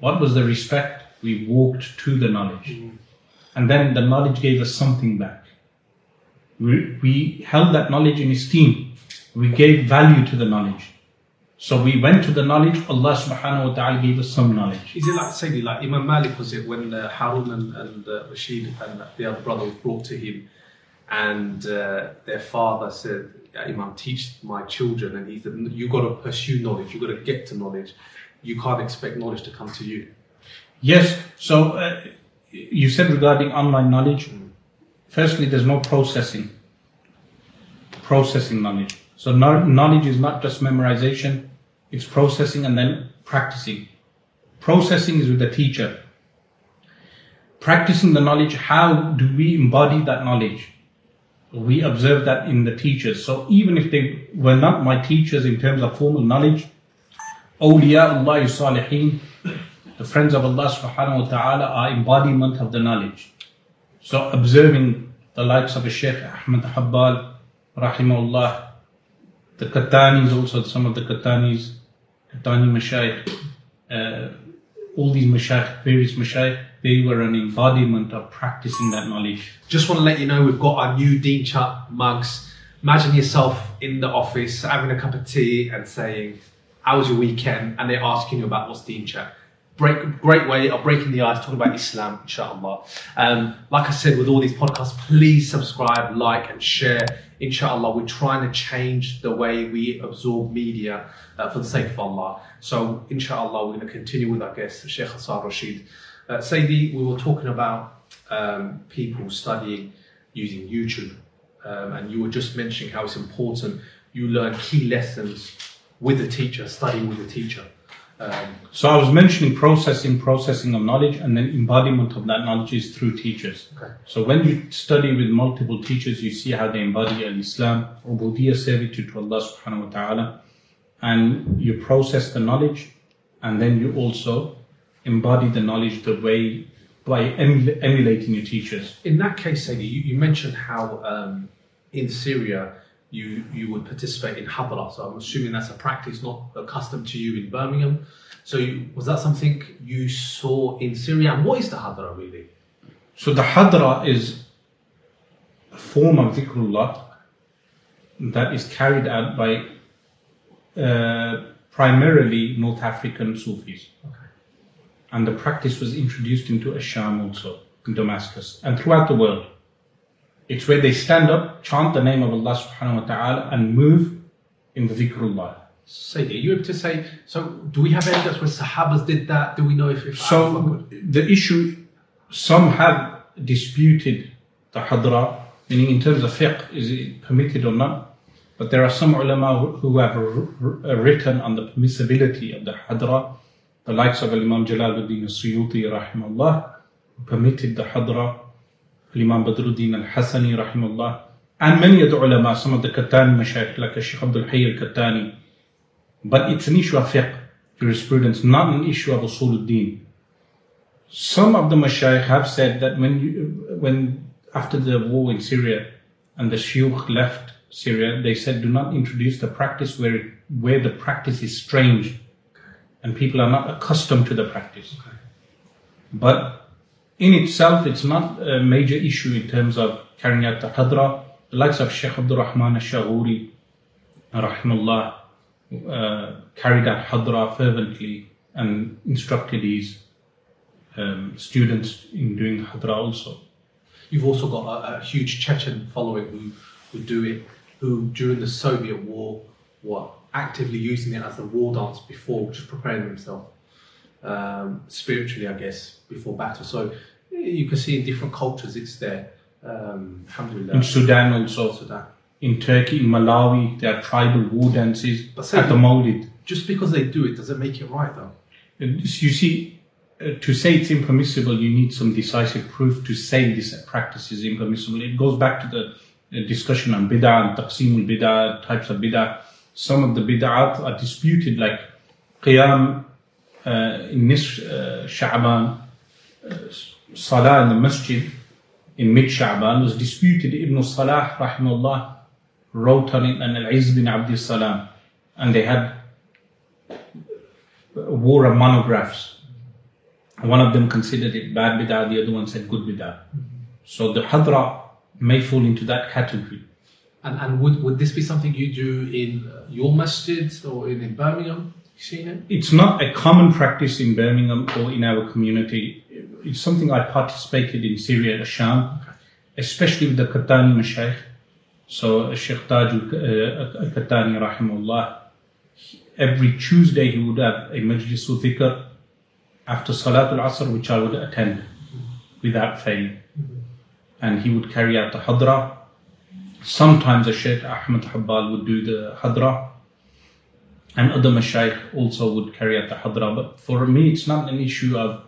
What was the respect? We walked to the knowledge. And then the knowledge gave us something back. We, we held that knowledge in esteem. We gave value to the knowledge. So we went to the knowledge, Allah subhanahu wa ta'ala gave us some knowledge. Is it like Sayyidi, like Imam Malik was it when uh, Harun and, and uh, Rashid and the other brother was brought to him, and uh, their father said, Imam, teach my children, and he said, you got to pursue knowledge, you've got to get to knowledge. You can't expect knowledge to come to you. Yes, so uh, you said regarding online knowledge, firstly, there's no processing. Processing knowledge. So knowledge is not just memorization, it's processing and then practicing. Processing is with the teacher. Practicing the knowledge, how do we embody that knowledge? We observe that in the teachers. So even if they were not my teachers in terms of formal knowledge, awliya Allah salihin, the friends of Allah subhanahu wa ta'ala are embodiment of the knowledge. So observing the likes of a Sheikh Ahmad Habbal, rahimahullah, the Kattanis also, some of the Kattanis, Kattani Mashaykh, uh, all these Mashaykh, various Mashaykh, they were an embodiment of practicing that knowledge. Just want to let you know we've got our new Deen Chat mugs. Imagine yourself in the office having a cup of tea and saying, How was your weekend? And they're asking you about what's Deen Chat. Break, great way of breaking the ice, talking about Islam, inshallah. Um, like I said, with all these podcasts, please subscribe, like, and share. Inshallah, we're trying to change the way we absorb media uh, for the sake of Allah. So, inshallah, we're going to continue with our guest, Sheikh Asrar Rashid. Uh, we were talking about um, people studying using YouTube, um, and you were just mentioning how it's important you learn key lessons with a teacher, studying with a teacher. Um, So I was mentioning processing, processing of knowledge, and then embodiment of that knowledge is through teachers. Okay. So when you study with multiple teachers, you see how they embody al-Islam, ubudiyya, servitude to Allah subhanahu wa ta'ala, and you process the knowledge, and then you also embody the knowledge the way by emul- emulating your teachers. in that case, Sayyidi, you, you mentioned how um, in Syria you you would participate in hadra. So I'm assuming that's a practice not accustomed to you in Birmingham. So you, was that something you saw in Syria? And what is the hadra really? So the hadra is a form of dhikrullah that is carried out by uh, primarily North African Sufis. And the practice was introduced into Asham also, in Damascus, and throughout the world. It's where they stand up, chant the name of Allah subhanahu wa ta'ala, and move in the dhikrullah. Sayyidi, are you able to say? So do we have evidence where Sahabas did that? Do we know if? if So the issue, some have disputed the hadra, meaning in terms of fiqh, is it permitted or not? But there are some ulama who- have r- r- uh, written on the permissibility of the hadra, the likes of Imam Jalaluddin al-Suyuti rahimahullah, who permitted the hadra, Imam Badruddin al-Hasani rahimullah, and many other ulama, some of the Kattani mashayikh like Sheikh Abdul Hayy al-Kattani. But it's an issue of fiqh, jurisprudence, not an issue of usul al-din. Some of the mashayikh have said that when you, when after the war in Syria and the shuyukh left Syria, they said do not introduce the practice where where the practice is strange and people are not accustomed to the practice. But in itself, it's not a major issue in terms of carrying out the hadra. The likes of Sheikh Abdul Rahman al-Shaghuri, rahimahullah, uh, carried out hadra fervently and instructed his um, students in doing hadra also. You've also got a, a huge Chechen following who who do it, who during the Soviet war were actively using it as a war dance before, just preparing themselves um, spiritually, I guess, before battle. So you can see in different cultures it's there. Um, alhamdulillah. In Sudan also, Sudan. in Turkey, in Malawi, there are tribal war dances at the Mawlid. Just because they do it, does it make it right though? You see, uh, to say it's impermissible, you need some decisive proof to say this practice is impermissible. It goes back to the uh, discussion on bid'ah and taqsimul bid'ah, types of bid'ah. Some of the bid'ahs are disputed, like qiyam in Sha'ban, salah in the masjid in mid Sha'ban was disputed. Ibn Salah, rahimahullah, wrote on it, and Al-Izz bin Abdul Salam, and they had war of monographs. One of them considered it bad bid'ah, the other one said good bid'ah. So the hadra may fall into that category. And, and would, would this be something you do in your masjid or in, in Birmingham? You seen it? It's not a common practice in Birmingham or in our community. It's something I participated in Syria, Sham, especially with the Kattani Mashaykh. So Sheikh Taj al-Kattani, uh, rahimahullah, every Tuesday he would have a majlis dhikr after Salatul Asr, which I would attend without fail. And he would carry out the hadra. Sometimes the Sheikh Ahmed Habbal would do the hadra. And other mashayikh also would carry out the hadra. But for me, it's not an issue of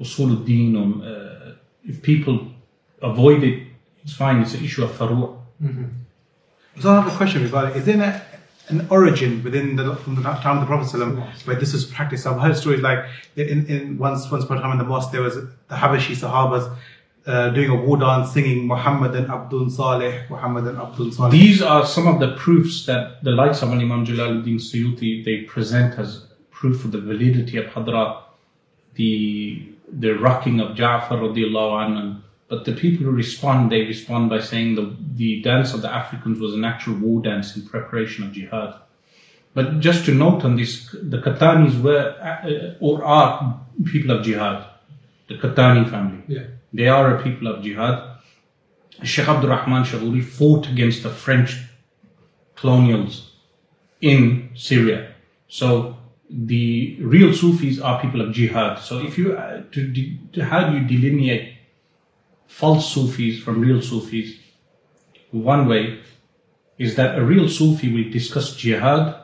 usul al-deen. Or, uh, if people avoid it, it's fine. It's an issue of faru'. So I have a question regarding is there an origin within the from the time of the Prophet ﷺ where this was practiced? I've heard stories like in, in once once upon a time in the mosque there was the Habashi Sahabas uh, doing a war dance singing Muhammad and Abdul Saleh, Muhammad and Abdul Saleh. These are some of the proofs that the likes of Imam Jalaluddin Suyuti they present as proof of the validity of hadra. The the rocking of Ja'far radiallahu anhu. But the people who respond, they respond by saying the, the dance of the Africans was an actual war dance in preparation of jihad. But just to note on this, the Kattanis were uh, or are people of jihad. The Kattani family. Yeah. They are a people of jihad. Sheikh Abdul Rahman Shaghuri fought against the French colonials in Syria. So the real Sufis are people of jihad. So if you uh, to, to how do you delineate false Sufis from real Sufis? One way is that a real Sufi will discuss jihad,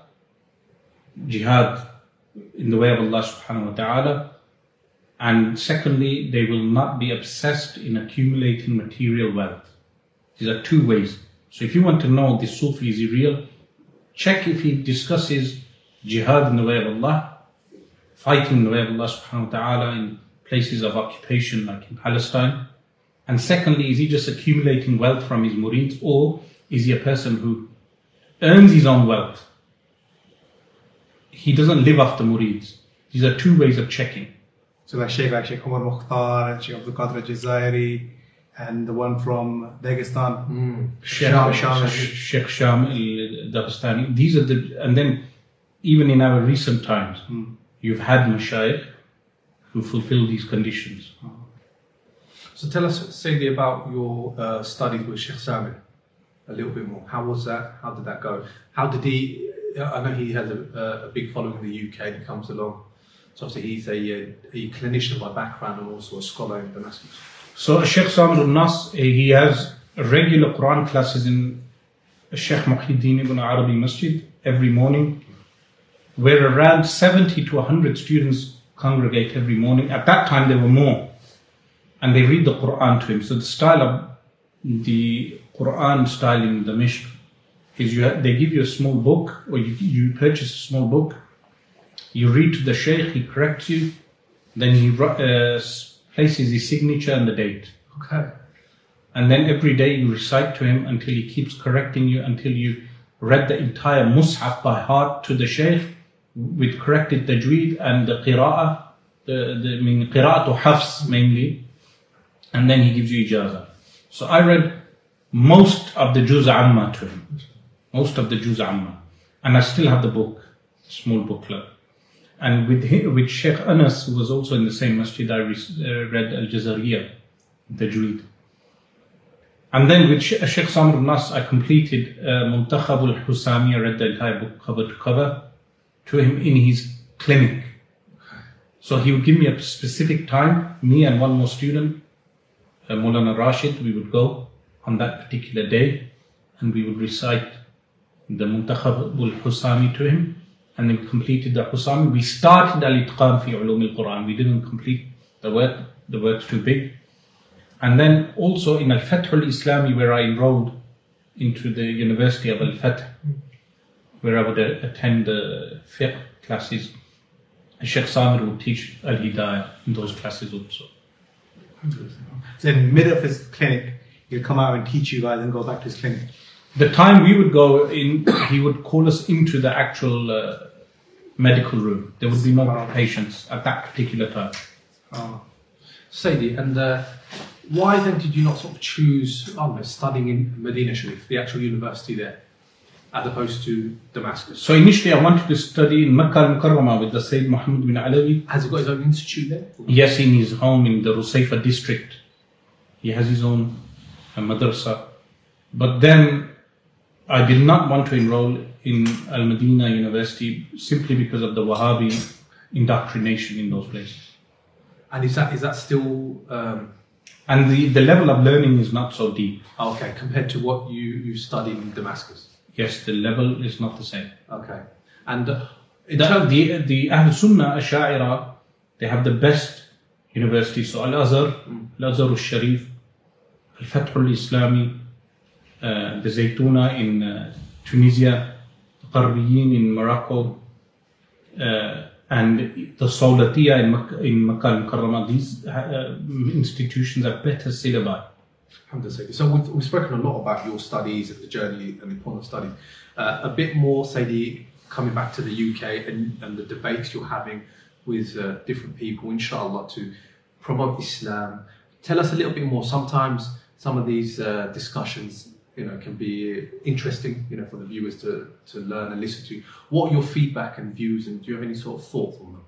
jihad in the way of Allah subhanahu wa ta'ala, and secondly, they will not be obsessed in accumulating material wealth. These are two ways. So if you want to know this Sufi is real, check if he discusses jihad in the way of Allah, fighting in the way of Allah subhanahu wa ta'ala in places of occupation like in Palestine. And secondly, is he just accumulating wealth from his murids or is he a person who earns his own wealth? He doesn't live off the murids. These are two ways of checking. So like Sheikh like Sheikh Umar Mukhtar and Sheikh Abdul Qadir Jazairi and the one from Dagestan. Hmm. Sheikh Sham- Sheikh Sham al-Dagestani. These are the, and then even in our recent times, hmm. you've had mashayikh who fulfill these conditions. Hmm. So tell us, Sayyidi, about your uh, studies with Sheikh Samir a little bit more. How was that? How did that go? How did he? I know he has a, a big following in the UK and he comes along. So obviously he's a, a clinician by background and also a scholar in Damascus. So Sheikh Samir al-Nas, eh, he has regular Quran classes in Sheikh Muhyiddin ibn Arabi Masjid every morning, where around 70 to 100 students congregate every morning. At that time, there were more. And they read the Quran to him. So the style of the Quran style in the Mishk is you they give you a small book, or you, you purchase a small book, you read to the Shaykh, he corrects you, then he uh, places his signature and the date. Okay. And then every day you recite to him until he keeps correcting you until you read the entire Mus'haf by heart to the Shaykh with corrected tajweed and the qira'ah, the, the I mean, qira'atu hafs mainly, and then he gives you ijazah. So I read most of the Juz Amma to him, most of the Juz Amma, and I still have the book, small booklet. And with him, with Sheikh Anas, who was also in the same masjid, I uh, read Al Jazariya, Tajweed. And then with Sh- Sheikh Samir al-Nas, I completed uh, Muntakhab al-Husami, I read the entire book cover to cover to him in his clinic. So he would give me a specific time, me and one more student, uh, Mulana Rashid, we would go on that particular day and we would recite the Muntakhab al-Husami to him and then we completed the Husami. We started al-Itqan fi ulum al-Quran. We didn't complete the work, the work's too big. And then also in Al Fath al Islami, where I enrolled into the University of Al Fath, where I would uh, attend the fiqh classes, Sheikh Samir would teach Al Hidayah in those classes also. So in the middle of his clinic, he'll come out and teach you guys and go back to his clinic. The time we would go in, he would call us into the actual uh, medical room. There would be no Wow. patients at that particular time. Oh. Sayyidi, and uh, why then did you not sort of choose, know, studying in Medina Sharif, the actual university there, as opposed to Damascus? So initially I wanted to study in Makkah al-Mukarramah with the Sayyid Muhammad bin Alawi. Has he got his own institute there? Yes, in his home in the Rusaifa district. He has his own uh, madrasa. But then I did not want to enroll in Al Madina University simply because of the Wahhabi indoctrination in those places. And is that is that still um, And the, the level of learning is not so deep. okay compared to what you you studied in Damascus? Yes, the level is not the same. Okay, and uh, The, the, the Ahl Sunnah, Asha'ira, they have the best universities. So Al Azhar, Al Azhar al Sharif, Al Fath al Islami, the Zaytuna in uh, Tunisia, the Qarawiyyin in Morocco, uh, and the Sawlatiya in, Mak- in Makkah and Mukarramah, these uh, institutions are better syllabi. So we've, we've spoken a lot about your studies and the journey and the important studies. Uh, a bit more, say, the coming back to the UK and, and the debates you're having with uh, different people, inshallah, to promote Islam. Tell us a little bit more. Sometimes some of these uh, discussions, you know, can be interesting, you know, for the viewers to, to learn and listen to. What are your feedback and views, and do you have any sort of thoughts on them?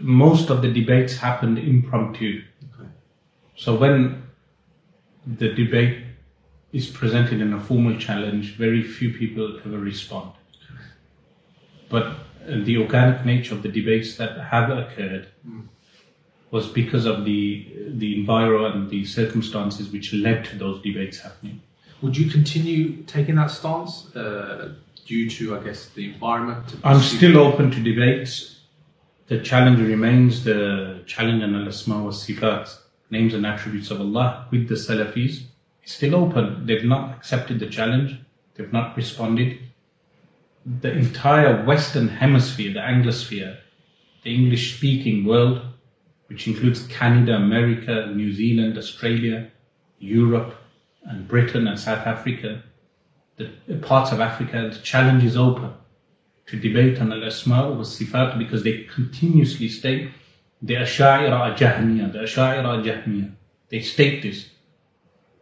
Most of the debates happened impromptu. Okay. So when the debate is presented in a formal challenge, very few people ever respond. But the organic nature of the debates that have occurred hmm. Was because of the the enviro and the circumstances which led to those debates happening. Would you continue taking that stance uh, due to, I guess, the environment? I'm still open to debates. The challenge remains the challenge on al-asma wa sifat, names and attributes of Allah with the Salafis. It's still open. They've not accepted the challenge. They've not responded. The entire Western Hemisphere, the Anglosphere, the English-speaking world, which includes Canada, America, New Zealand, Australia, Europe, and Britain and South Africa, the parts of Africa, the challenge is open to debate on al-asma wa sifat because they continuously state the asha'ira are jahmiya, the asha'ira are jahmiya. They state this,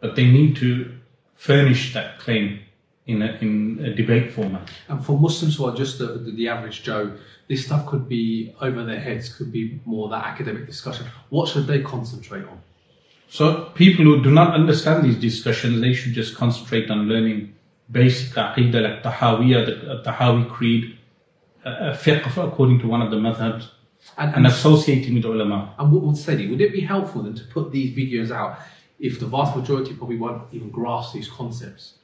but they need to furnish that claim in a, in a debate format. And for Muslims who are just the, the, the average Joe, this stuff could be over their heads, could be more that academic discussion. What should they concentrate on? So people who do not understand these discussions, they should just concentrate on learning basic aqidah like Tahawiyah, uh, the uh, Tahawi creed, uh, uh, fiqh according to one of the madhabs, And, and and, associating with ulama. and what would Sayyidi, would it be helpful then to put these videos out if the vast majority probably won't even grasp these concepts?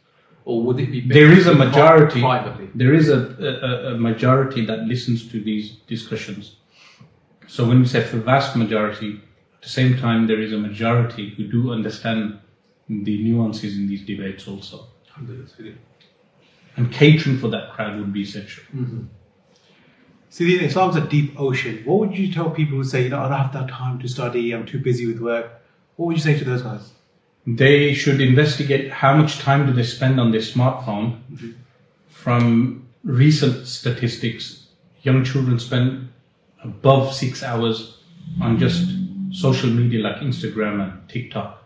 Or would it be better There is a majority. privately? There is a, a, a majority that listens to these discussions. So when we say the vast majority, at the same time there is a majority who do understand the nuances in these debates also. Alhamdulillah, And catering for that crowd would be essential. Mm-hmm. See, the Islam's a deep ocean. What would you tell people who say, you know, I don't have that time to study, I'm too busy with work? What would you say to those guys? They should investigate how much time do they spend on their smartphone. From recent statistics, young children spend above six hours on just social media like Instagram and TikTok.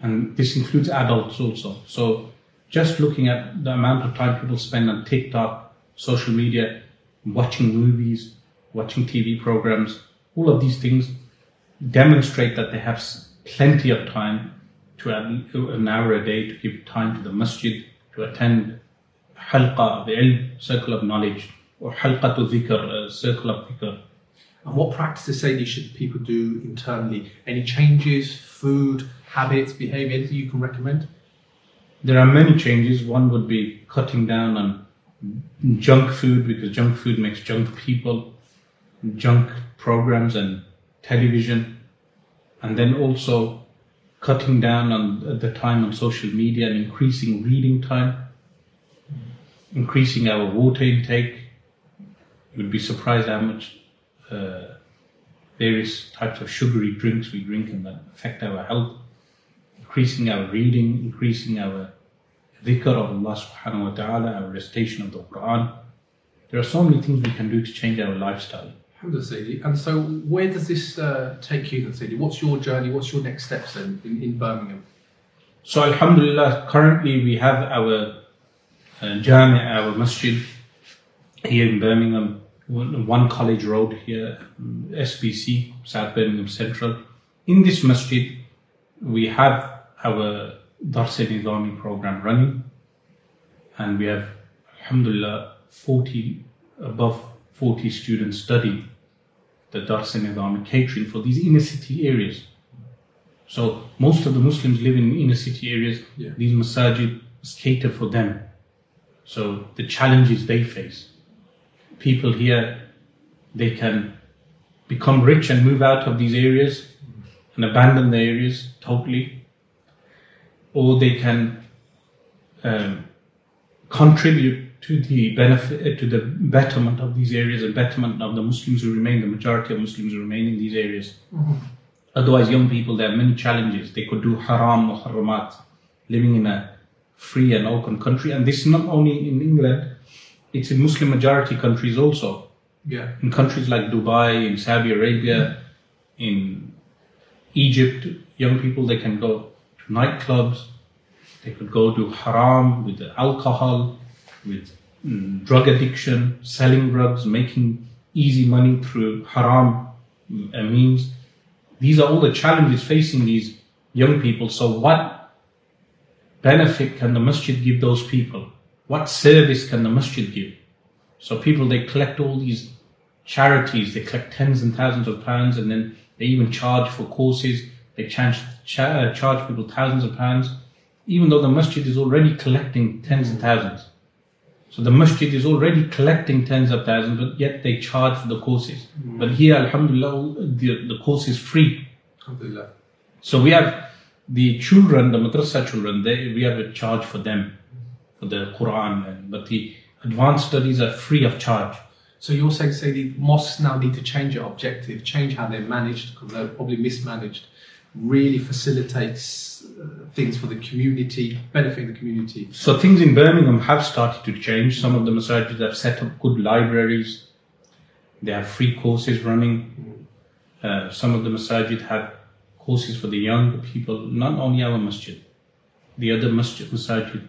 And this includes adults also. So just looking at the amount of time people spend on TikTok, social media, watching movies, watching TV programs, all of these things demonstrate that they have plenty of time to an hour a day to give time to the masjid, to attend halqa, the ilm, circle of knowledge, or halqa to dhikr, a circle of dhikr. And what practices, Sayyidi, should people do internally? Any changes, food, habits, behavior, anything you can recommend? There are many changes. One would be cutting down on junk food because junk food makes junk people, junk programs and television, and then also cutting down on the time on social media and increasing reading time, increasing our water intake. You would be surprised how much uh, various types of sugary drinks we drink and that affect our health increasing our reading, increasing our dhikr of Allah subhanahu wa ta'ala, our recitation of the Quran. There are so many things we can do to change our lifestyle. And so, where does this uh, take you Sayyidi? What's your journey? What's your next steps then in, in Birmingham? So Alhamdulillah, currently we have our uh, jami, our masjid here in Birmingham, one college road here, SBC, South Birmingham Central. In this masjid, we have our Dars Nizami program running, and we have, Alhamdulillah, 40, above 40 students studying the Dars Nizami catering for these inner city areas. So most of the Muslims live in inner city areas. Yeah. These masajid cater for them. So the challenges they face. People here, they can become rich and move out of these areas and abandon the areas totally, or they can um, contribute to the benefit, uh, to the betterment of these areas and betterment of the Muslims who remain, the majority of Muslims who remain in these areas. Mm-hmm. Otherwise, young people, there are many challenges. They could do haram, muharramat, living in a free and open country. And this is not only in England, it's in Muslim majority countries also. Yeah. In countries like Dubai, in Saudi Arabia, mm-hmm. In Egypt, young people they can go to nightclubs, they could go to haram with the alcohol, with mm, drug addiction, selling drugs, making easy money through haram uh, means. These are all the challenges facing these young people. So, what benefit can the masjid give those people? What service can the masjid give? So, people they collect all these charities, they collect tens and thousands of pounds, and then they even charge for courses. They charge, charge people thousands of pounds, even though the masjid is already collecting tens and thousands. So the masjid is already collecting tens of thousands, but yet they charge for the courses. Hmm. But here, alhamdulillah, the, the course is free. Alhamdulillah. So we have the children, the madrasa children, they, we have a charge for them, for the Quran, but the advanced studies are free of charge. So you're saying, say, the mosques now need to change their objective, change how they're managed because they're probably mismanaged. Really facilitates uh, things for the community, benefiting the community. So things in Birmingham have started to change. Some of the masajid have set up good libraries. They have free courses running. Uh, some of the masajid have courses for the young people, not only our masjid. The other masjid, masajid,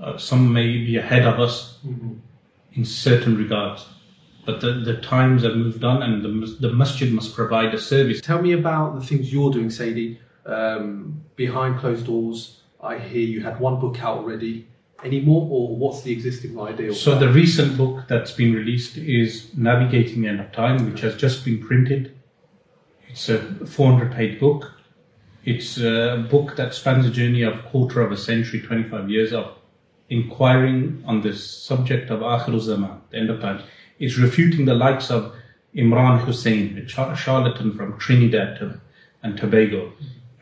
uh, some may be ahead of us in certain regards. But the, the times have moved on and the, the masjid must provide a service. Tell me about the things you're doing, Sayyidi, um, behind closed doors. I hear you had one book out already. Any more, or what's the existing idea? So the recent book that's been released is Navigating the End of Time, which has just been printed. It's a 400 page book. It's a book that spans a journey of a quarter of a century, 25 years of inquiring on the subject of Akhir Zaman, the end of time. It's refuting the likes of Imran Hosein, a char- charlatan from Trinidad and Tobago,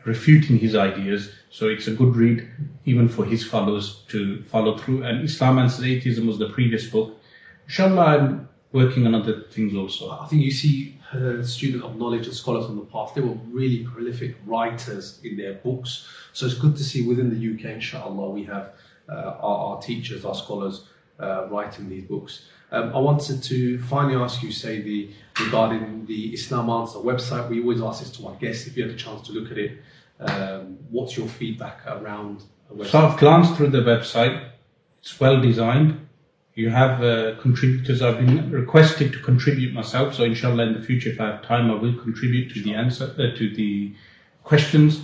refuting his ideas. So it's a good read even for his followers to follow through. And Islam and Atheism was the previous book. Inshallah, I'm working on other things also. I think you see student of knowledge and scholars from the past. They were really prolific writers in their books. So it's good to see within the UK, inshallah, we have uh, our, our teachers, our scholars uh, writing these books. Um, I wanted to finally ask you, say, the, regarding the Islam Answer website. We always ask this to our guests if you had a chance to look at it. Um, what's your feedback around the website? So I've glanced through the website. It's well designed. You have uh, contributors. I've been requested to contribute myself. So inshallah, in the future, if I have time, I will contribute to the answer uh, to the questions.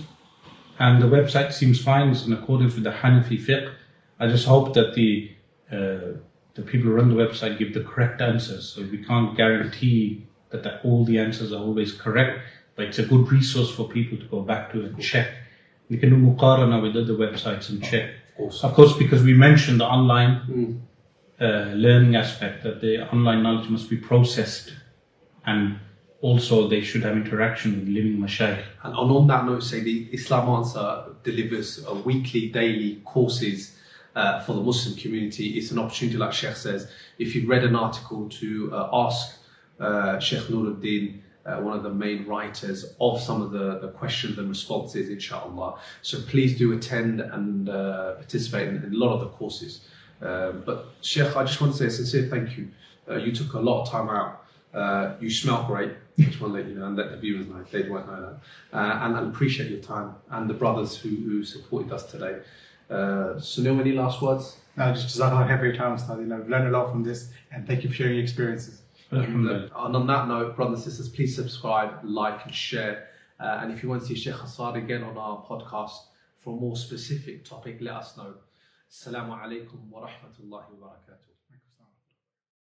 And the website seems fine. It's in accordance with the Hanafi fiqh. I just hope that the uh, the people who run the website give the correct answers. So we can't guarantee that, that all the answers are always correct, but it's a good resource for people to go back to and check. We can do muqarana with other websites and check. Of course. Of course, because we mentioned the online uh, learning aspect, that the online knowledge must be processed and also they should have interaction with living mashayikh. And and on that note, say the Islam Answer delivers uh, weekly, daily courses uh, for the Muslim community. It's an opportunity, like Sheikh says, if you've read an article to uh, ask uh, Sheikh Nuruddin, uh, one of the main writers, of some of the, the questions and responses, inshallah. So please do attend and uh, participate in, in a lot of the courses. Um, but Sheikh, I just want to say a sincere thank you. Uh, you took a lot of time out. Uh, you smell great. I just want to let you know and let the viewers know. They won't know that. Uh, and, and appreciate your time and the brothers who, who supported us today. Uh, Sunil, any last words? No, just Jazakallah khair for your time, Ustad. You know, we've learned a lot from this, and thank you for sharing your experiences. And, uh, and on that note, brothers and sisters, please subscribe, like, and share. Uh, and if you want to see Sheikh Asrar again on our podcast for a more specific topic, let us know. Assalamu alaikum wa rahmatullahi wa barakatuh.